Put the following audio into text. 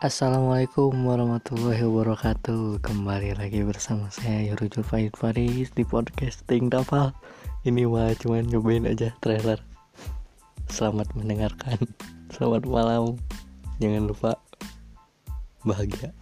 Assalamualaikum warahmatullahi wabarakatuh. Kembali lagi bersama saya Yurujul Fahid Faris Di podcasting Dapal Ini mah cuman nyobain aja trailer. Selamat mendengarkan. Selamat malam. Jangan lupa Bahagia.